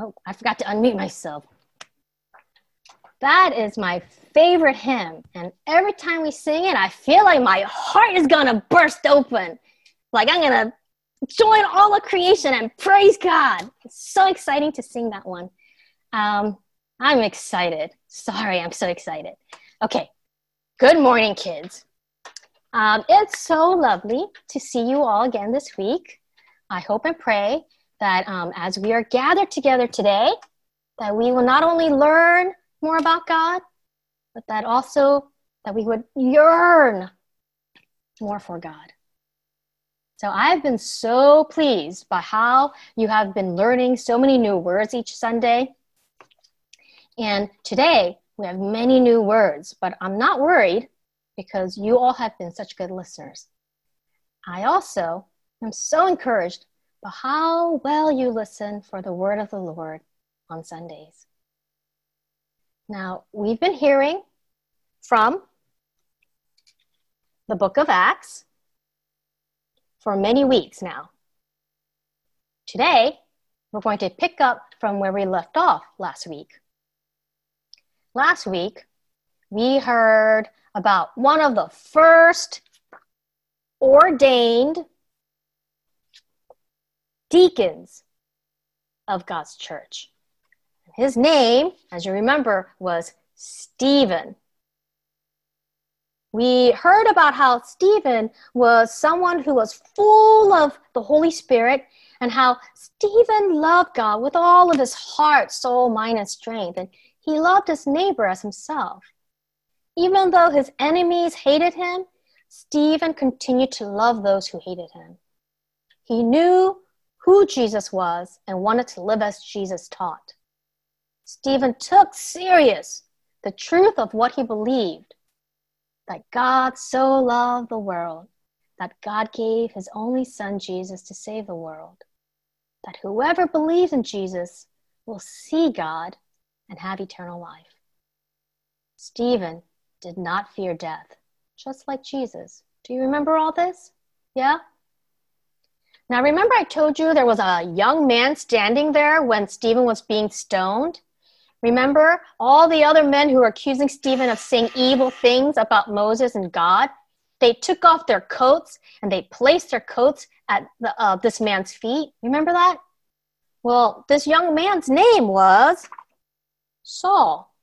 Oh, I forgot to unmute myself. That is my favorite hymn. And every time we sing it, I feel like my heart is going to burst open. Like I'm going to join all of creation and praise God. It's so exciting to sing that one. Um, I'm excited. Sorry, I'm so excited. Okay, good morning, kids. Um, it's so lovely to see you all again this week. I hope and pray that um, as we are gathered together today, that we will not only learn more about God, but that also that we would yearn more for God. So I've been so pleased by how you have been learning so many new words each Sunday. And today we have many new words, but I'm not worried because you all have been such good listeners. I also am so encouraged by how well you listen for the word of the Lord on Sundays. Now, we've been hearing from the book of Acts for many weeks now. Today, we're going to pick up from where we left off last week. Last week, we heard about one of the first ordained deacons of God's church. His name, as you remember, was Stephen we heard about how Stephen was someone who was full of the Holy Spirit and how Stephen loved God with all of his heart, soul, mind, and strength. And he loved his neighbor as himself. Even though his enemies hated him, Stephen continued to love those who hated him. He knew who Jesus was and wanted to live as Jesus taught. Stephen took serious the truth of what he believed that God so loved the world that God gave his only son Jesus to save the world. That whoever believes in Jesus will see God and have eternal life. Stephen did not fear death, just like Jesus. Do you remember all this? Yeah? Now, remember, I told you there was a young man standing there when Stephen was being stoned? Remember all the other men who were accusing Stephen of saying evil things about Moses and God? They took off their coats and they placed their coats at the, uh, this man's feet. Remember that? Well, this young man's name was Saul.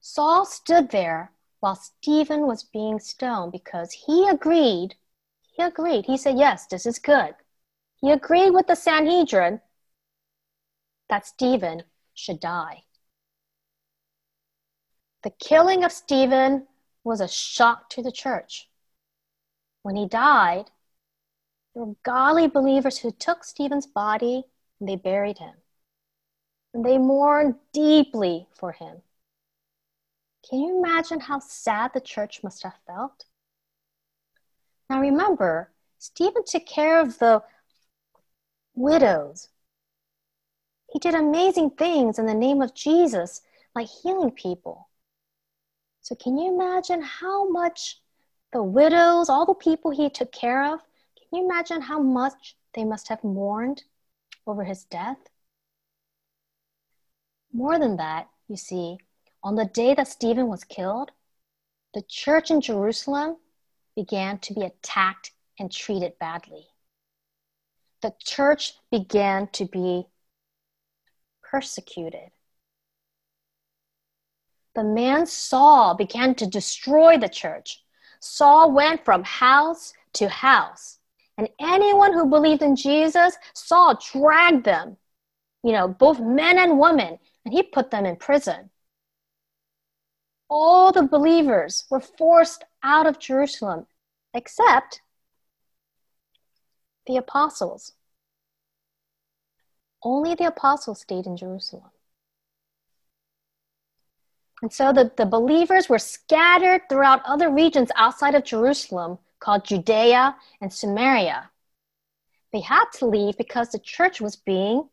Saul stood there while Stephen was being stoned because he agreed. He agreed. He said, Yes, this is good. He agreed with the Sanhedrin that Stephen should die. The killing of Stephen was a shock to the church. When he died, there were godly believers who took Stephen's body and they buried him. And they mourned deeply for him. Can you imagine how sad the church must have felt? Now remember, Stephen took care of the widows he did amazing things in the name of Jesus, like healing people. So, can you imagine how much the widows, all the people he took care of, can you imagine how much they must have mourned over his death? More than that, you see, on the day that Stephen was killed, the church in Jerusalem began to be attacked and treated badly. The church began to be persecuted. The man Saul began to destroy the church. Saul went from house to house. And anyone who believed in Jesus, Saul dragged them, you know, both men and women, and he put them in prison. All the believers were forced out of Jerusalem except the apostles. Only the apostles stayed in Jerusalem. And so the, the believers were scattered throughout other regions outside of Jerusalem called Judea and Samaria. They had to leave because the church was being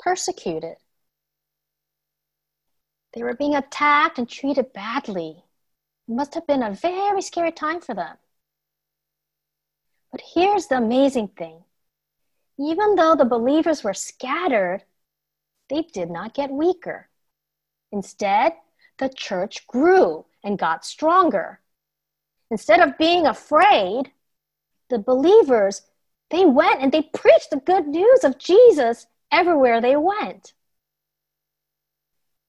persecuted. They were being attacked and treated badly. Must have been a very scary time for them. But here's the amazing thing even though the believers were scattered, they did not get weaker. Instead, the church grew and got stronger. Instead of being afraid, the believers they went and they preached the good news of Jesus everywhere they went.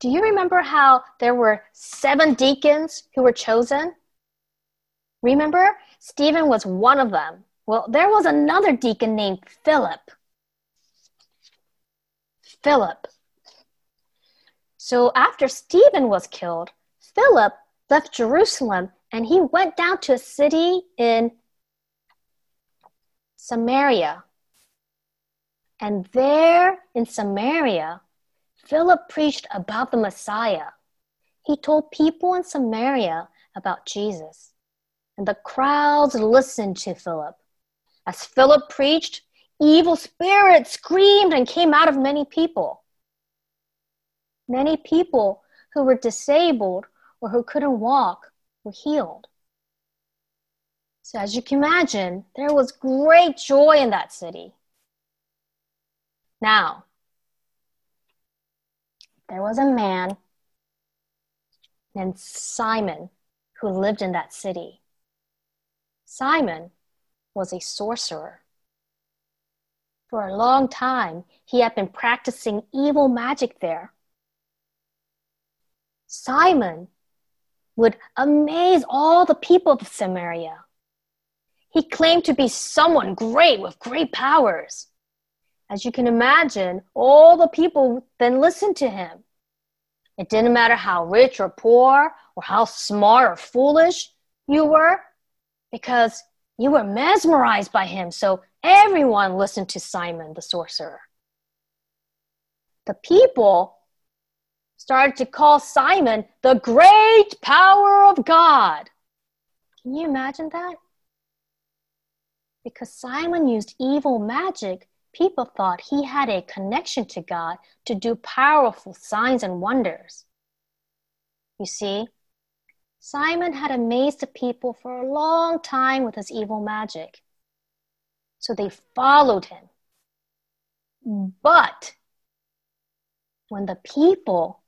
Do you remember how there were seven deacons who were chosen? Remember, Stephen was one of them. Well, there was another deacon named Philip. Philip. So after Stephen was killed, Philip left Jerusalem and he went down to a city in Samaria. And there in Samaria, Philip preached about the Messiah. He told people in Samaria about Jesus. And the crowds listened to Philip. As Philip preached, evil spirits screamed and came out of many people. Many people who were disabled or who couldn't walk were healed. So, as you can imagine, there was great joy in that city. Now, there was a man named Simon who lived in that city. Simon was a sorcerer. For a long time, he had been practicing evil magic there. Simon would amaze all the people of Samaria. He claimed to be someone great with great powers. As you can imagine, all the people then listened to him. It didn't matter how rich or poor, or how smart or foolish you were, because you were mesmerized by him. So everyone listened to Simon the sorcerer. The people started to call Simon the great power of God. Can you imagine that? Because Simon used evil magic, people thought he had a connection to God to do powerful signs and wonders. You see, Simon had amazed the people for a long time with his evil magic. So they followed him. But when the people,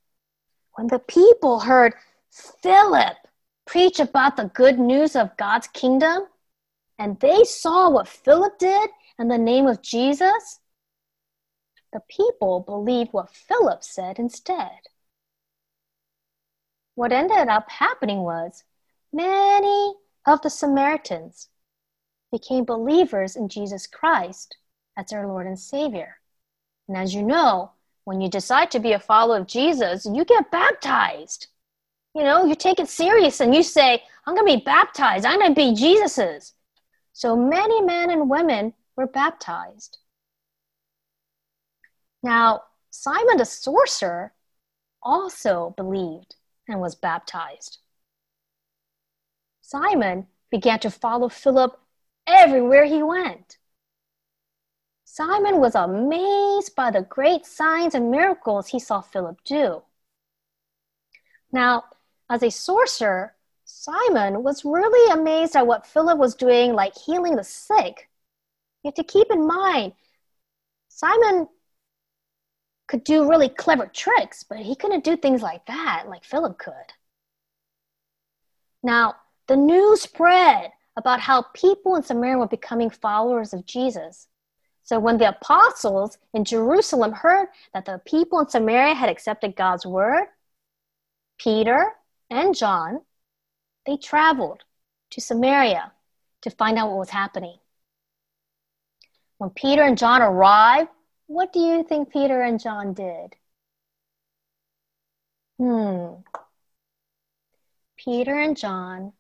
when the people heard Philip preach about the good news of God's kingdom, and they saw what Philip did in the name of Jesus, the people believed what Philip said instead. What ended up happening was many of the Samaritans became believers in Jesus Christ as their Lord and Savior. And as you know, when you decide to be a follower of Jesus, you get baptized. You know, you take it serious and you say, I'm going to be baptized. I'm going to be Jesus's. So many men and women were baptized. Now, Simon the sorcerer also believed and was baptized. Simon began to follow Philip everywhere he went. Simon was amazed by the great signs and miracles he saw Philip do. Now, as a sorcerer, Simon was really amazed at what Philip was doing, like healing the sick. You have to keep in mind, Simon could do really clever tricks, but he couldn't do things like that, like Philip could. Now, the news spread about how people in Samaria were becoming followers of Jesus. So when the apostles in Jerusalem heard that the people in Samaria had accepted God's word, Peter and John they traveled to Samaria to find out what was happening. When Peter and John arrived, what do you think Peter and John did? Hmm. Peter and John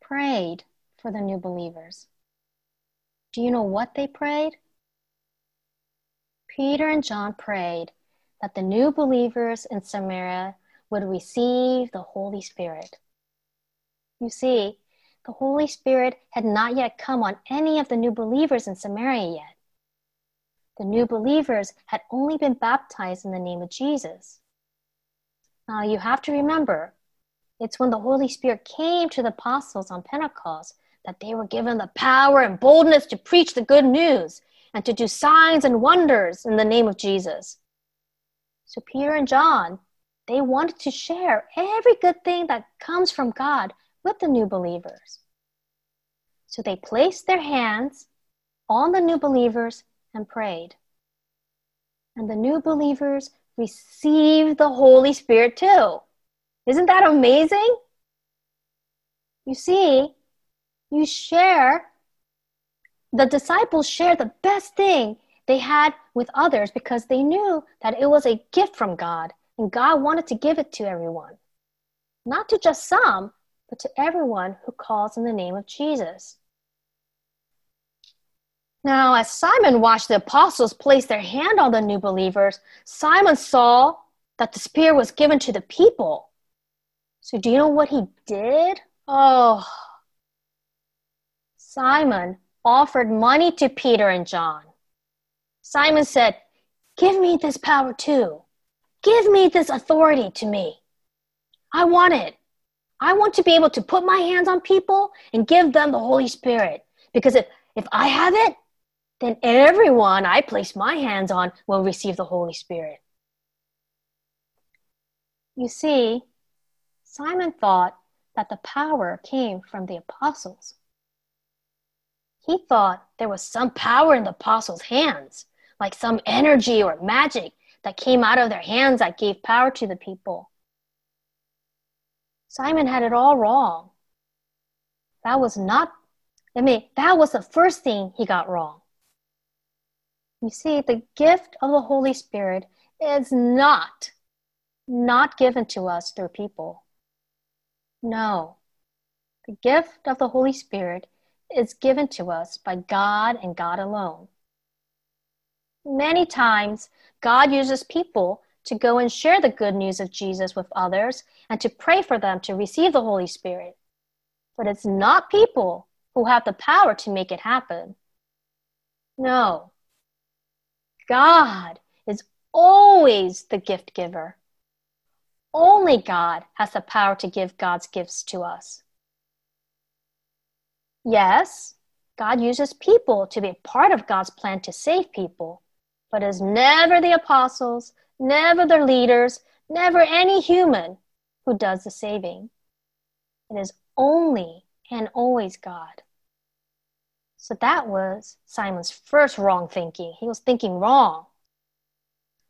prayed for the new believers. Do you know what they prayed? Peter and John prayed that the new believers in Samaria would receive the Holy Spirit. You see, the Holy Spirit had not yet come on any of the new believers in Samaria yet. The new believers had only been baptized in the name of Jesus. Now you have to remember, it's when the Holy Spirit came to the apostles on Pentecost that they were given the power and boldness to preach the good news. and to do signs and wonders in the name of Jesus. So Peter and John, they wanted to share every good thing that comes from God with the new believers. So they placed their hands on the new believers and prayed. And the new believers received the Holy Spirit too. Isn't that amazing? You see, you share, the disciples shared the best thing they had with others because they knew that it was a gift from God and God wanted to give it to everyone. Not to just some, but to everyone who calls in the name of Jesus. Now, as Simon watched the apostles place their hand on the new believers, Simon saw that the Spirit was given to the people. So, do you know what he did? Oh, Simon offered money to Peter and John. Simon said, Give me this power too. Give me this authority to me. I want it. I want to be able to put my hands on people and give them the Holy Spirit. Because if, if I have it, then everyone I place my hands on will receive the Holy Spirit. You see, Simon thought that the power came from the apostles. He thought there was some power in the apostles' hands, like some energy or magic that came out of their hands that gave power to the people. Simon had it all wrong. That was not, I mean, that was the first thing he got wrong. You see, the gift of the Holy Spirit is not, not given to us through people. No. The gift of the Holy Spirit is given to us by God and God alone. Many times, God uses people to go and share the good news of Jesus with others and to pray for them to receive the Holy Spirit. But it's not people who have the power to make it happen. No, God is always the gift giver. Only God has the power to give God's gifts to us. Yes, God uses people to be part of God's plan to save people, but it's never the apostles, never the leaders, never any human who does the saving. It is only and always God. So that was Simon's first wrong thinking. He was thinking wrong.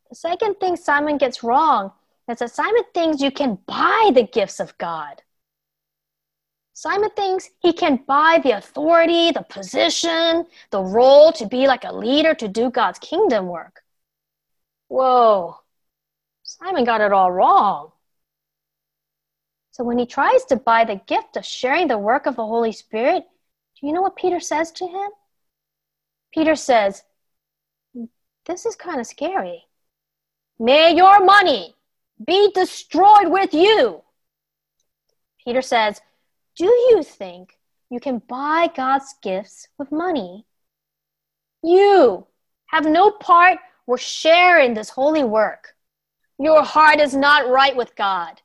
The second thing Simon gets wrong is that Simon thinks you can buy the gifts of God. Simon thinks he can buy the authority, the position, the role to be like a leader to do God's kingdom work. Whoa, Simon got it all wrong. So when he tries to buy the gift of sharing the work of the Holy Spirit, do you know what Peter says to him? Peter says, This is kind of scary. May your money be destroyed with you. Peter says, Do you think you can buy God's gifts with money? You have no part or share in this holy work. Your heart is not right with God.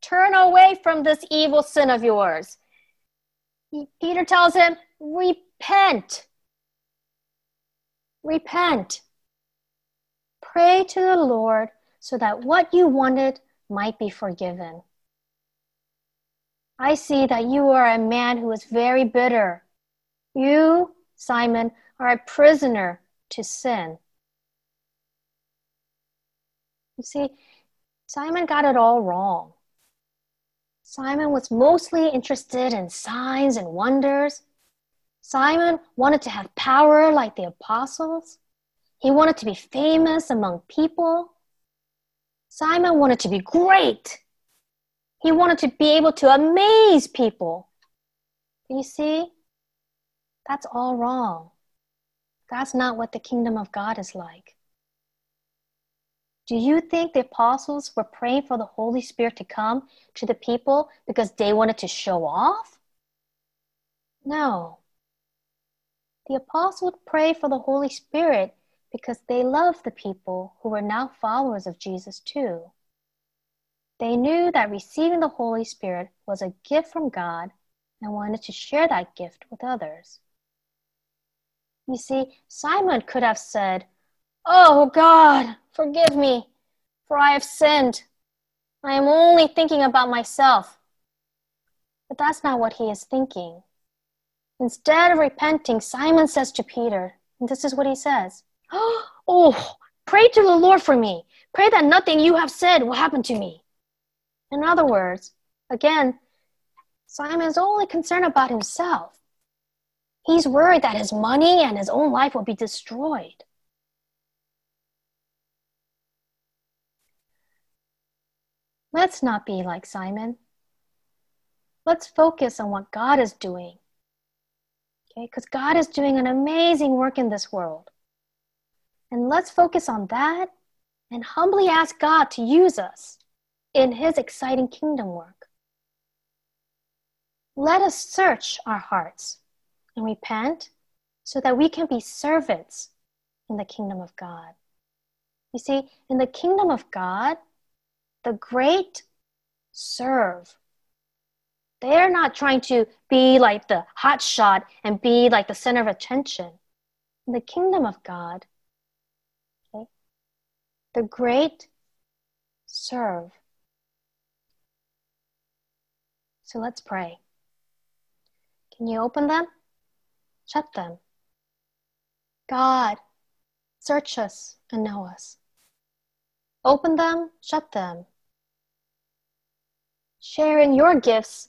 Turn away from this evil sin of yours Peter tells him, repent. Repent. Pray to the Lord so that what you wanted might be forgiven. I see that you are a man who is very bitter. You, Simon, are a prisoner to sin. You see, Simon got it all wrong. Simon was mostly interested in signs and wonders. Simon wanted to have power like the apostles. He wanted to be famous among people. Simon wanted to be great. He wanted to be able to amaze people. You see, that's all wrong. That's not what the kingdom of God is like. Do you think the apostles were praying for the Holy Spirit to come to the people because they wanted to show off? No. The apostles prayed for the Holy Spirit because they loved the people who were now followers of Jesus too. They knew that receiving the Holy Spirit was a gift from God and wanted to share that gift with others. You see, Simon could have said, Oh God, forgive me, for I have sinned. I am only thinking about myself. But that's not what he is thinking. Instead of repenting, Simon says to Peter, and this is what he says Oh, pray to the Lord for me. Pray that nothing you have said will happen to me. In other words, again, Simon is only concerned about himself. He's worried that his money and his own life will be destroyed. Let's not be like Simon. Let's focus on what God is doing. Okay, because God is doing an amazing work in this world. And let's focus on that and humbly ask God to use us in His exciting kingdom work. Let us search our hearts and repent so that we can be servants in the kingdom of God. You see, in the kingdom of God, the great serve. They're not trying to be like the hot shot and be like the center of attention. In the kingdom of God, okay, the great serve. So let's pray. Can you open them? Shut them. God, search us and know us. Open them, shut them. Sharing your gifts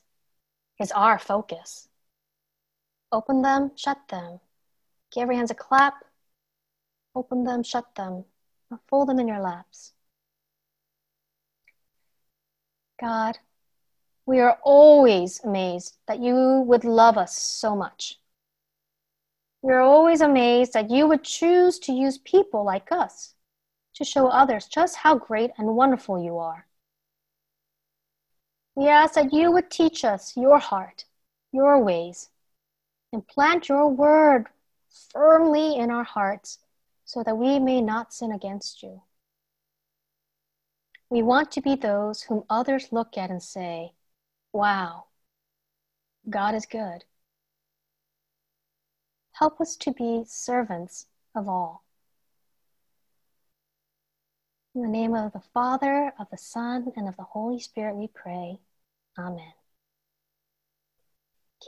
is our focus. Open them, shut them. Give your hands a clap. Open them, shut them. Or fold them in your laps. God, we are always amazed that you would love us so much. We are always amazed that you would choose to use people like us to show others just how great and wonderful you are. We ask that you would teach us your heart, your ways, and plant your word firmly in our hearts so that we may not sin against you. We want to be those whom others look at and say, Wow, God is good. Help us to be servants of all. In the name of the Father, of the Son, and of the Holy Spirit, we pray. Amen.